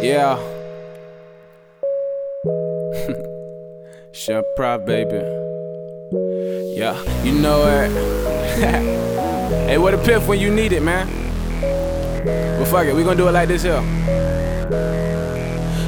Yeah. Chef Pride, baby. Yeah, you know it. hey, what a piff when you need it, man. Well, fuck it, we gonna do it like this here.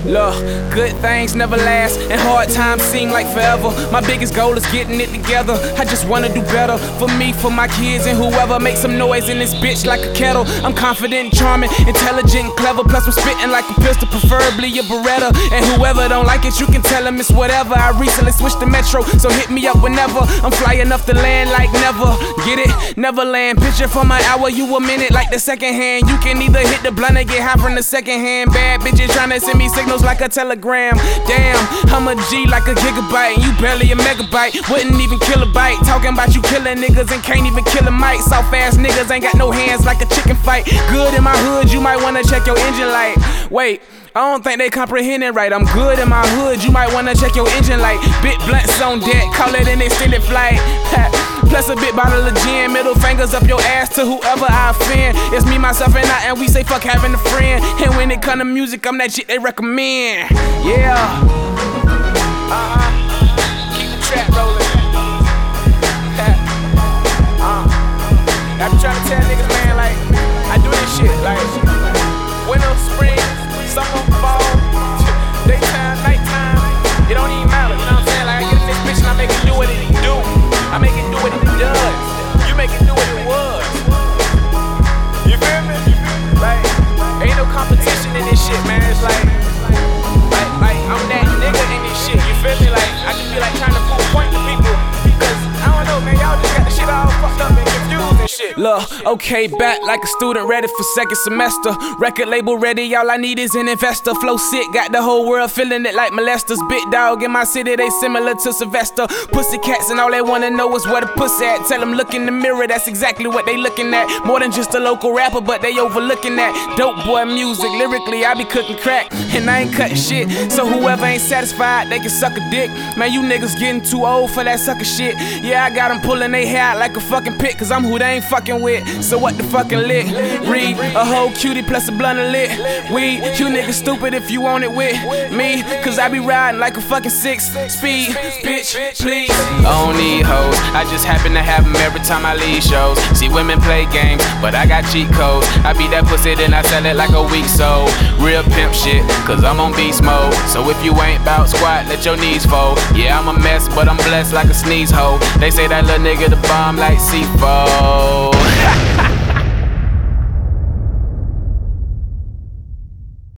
Look, good things never last, and hard times seem like forever. My biggest goal is getting it together. I just wanna do better for me, for my kids, and whoever makes some noise in this bitch like a kettle. I'm confident, charming, intelligent, clever. Plus, I'm spitting like a pistol, preferably a Beretta. And whoever don't like it, you can tell them it's whatever. I recently switched to Metro, so hit me up whenever. I'm fly enough to land like never. Get it? Never land. Picture for my hour, you a minute like the second hand. You can either hit the blunt or get high from the second hand. Bad bitches trying to send me signals like a telegram. Damn, I'm a G like a gigabyte, and you barely a megabyte. Wouldn't even kill a bite. Talking about you killing niggas and can't even kill a mite. Soft ass niggas ain't got no hands like a chicken fight. Good in my hood, you might wanna check your engine light. Wait. I don't think they comprehend it right. I'm good in my hood. You might wanna check your engine light. Bit blunts on deck, call it an extended flight. Plus a bit bottle of gin, middle fingers up your ass to whoever I offend. It's me, myself, and I, and we say fuck having a friend. And when it come to music, I'm that shit they recommend. Yeah. Shit, man. It's like, shit. Look, okay, back like a student ready for second semester. Record label ready, all I need is an investor. Flow sick, got the whole world feeling it like molesters. Big dog in my city, they similar to Sylvester. Pussy cats and all they wanna know is where the pussy at. Tell them look in the mirror, that's exactly what they looking at. More than just a local rapper, but they overlooking that. Dope boy music, lyrically, I be cooking crack. And I ain't cutting shit. So whoever ain't satisfied, they can suck a dick. Man, you niggas getting too old for that sucker shit. Yeah, I got them pulling they hair out like a fucking pit, cause I'm who they ain't fucking with. So what the fucking lit? Read a whole cutie plus a blunt of lit. Weed, you niggas stupid if you want it with me, cause I be riding like a fucking six speed. Bitch, please. I don't need hoes, I just happen to have them every time I leave shows. See women play games, but I got cheat codes. I beat that pussy, then I sell it like a week so. Real pimp shit, cause I'm on beast mode. So if you ain't bout squat, let your knees fold. Yeah, I'm a mess, but I'm blessed like a sneeze hole. They say that little nigga the bomb like C4. Dios.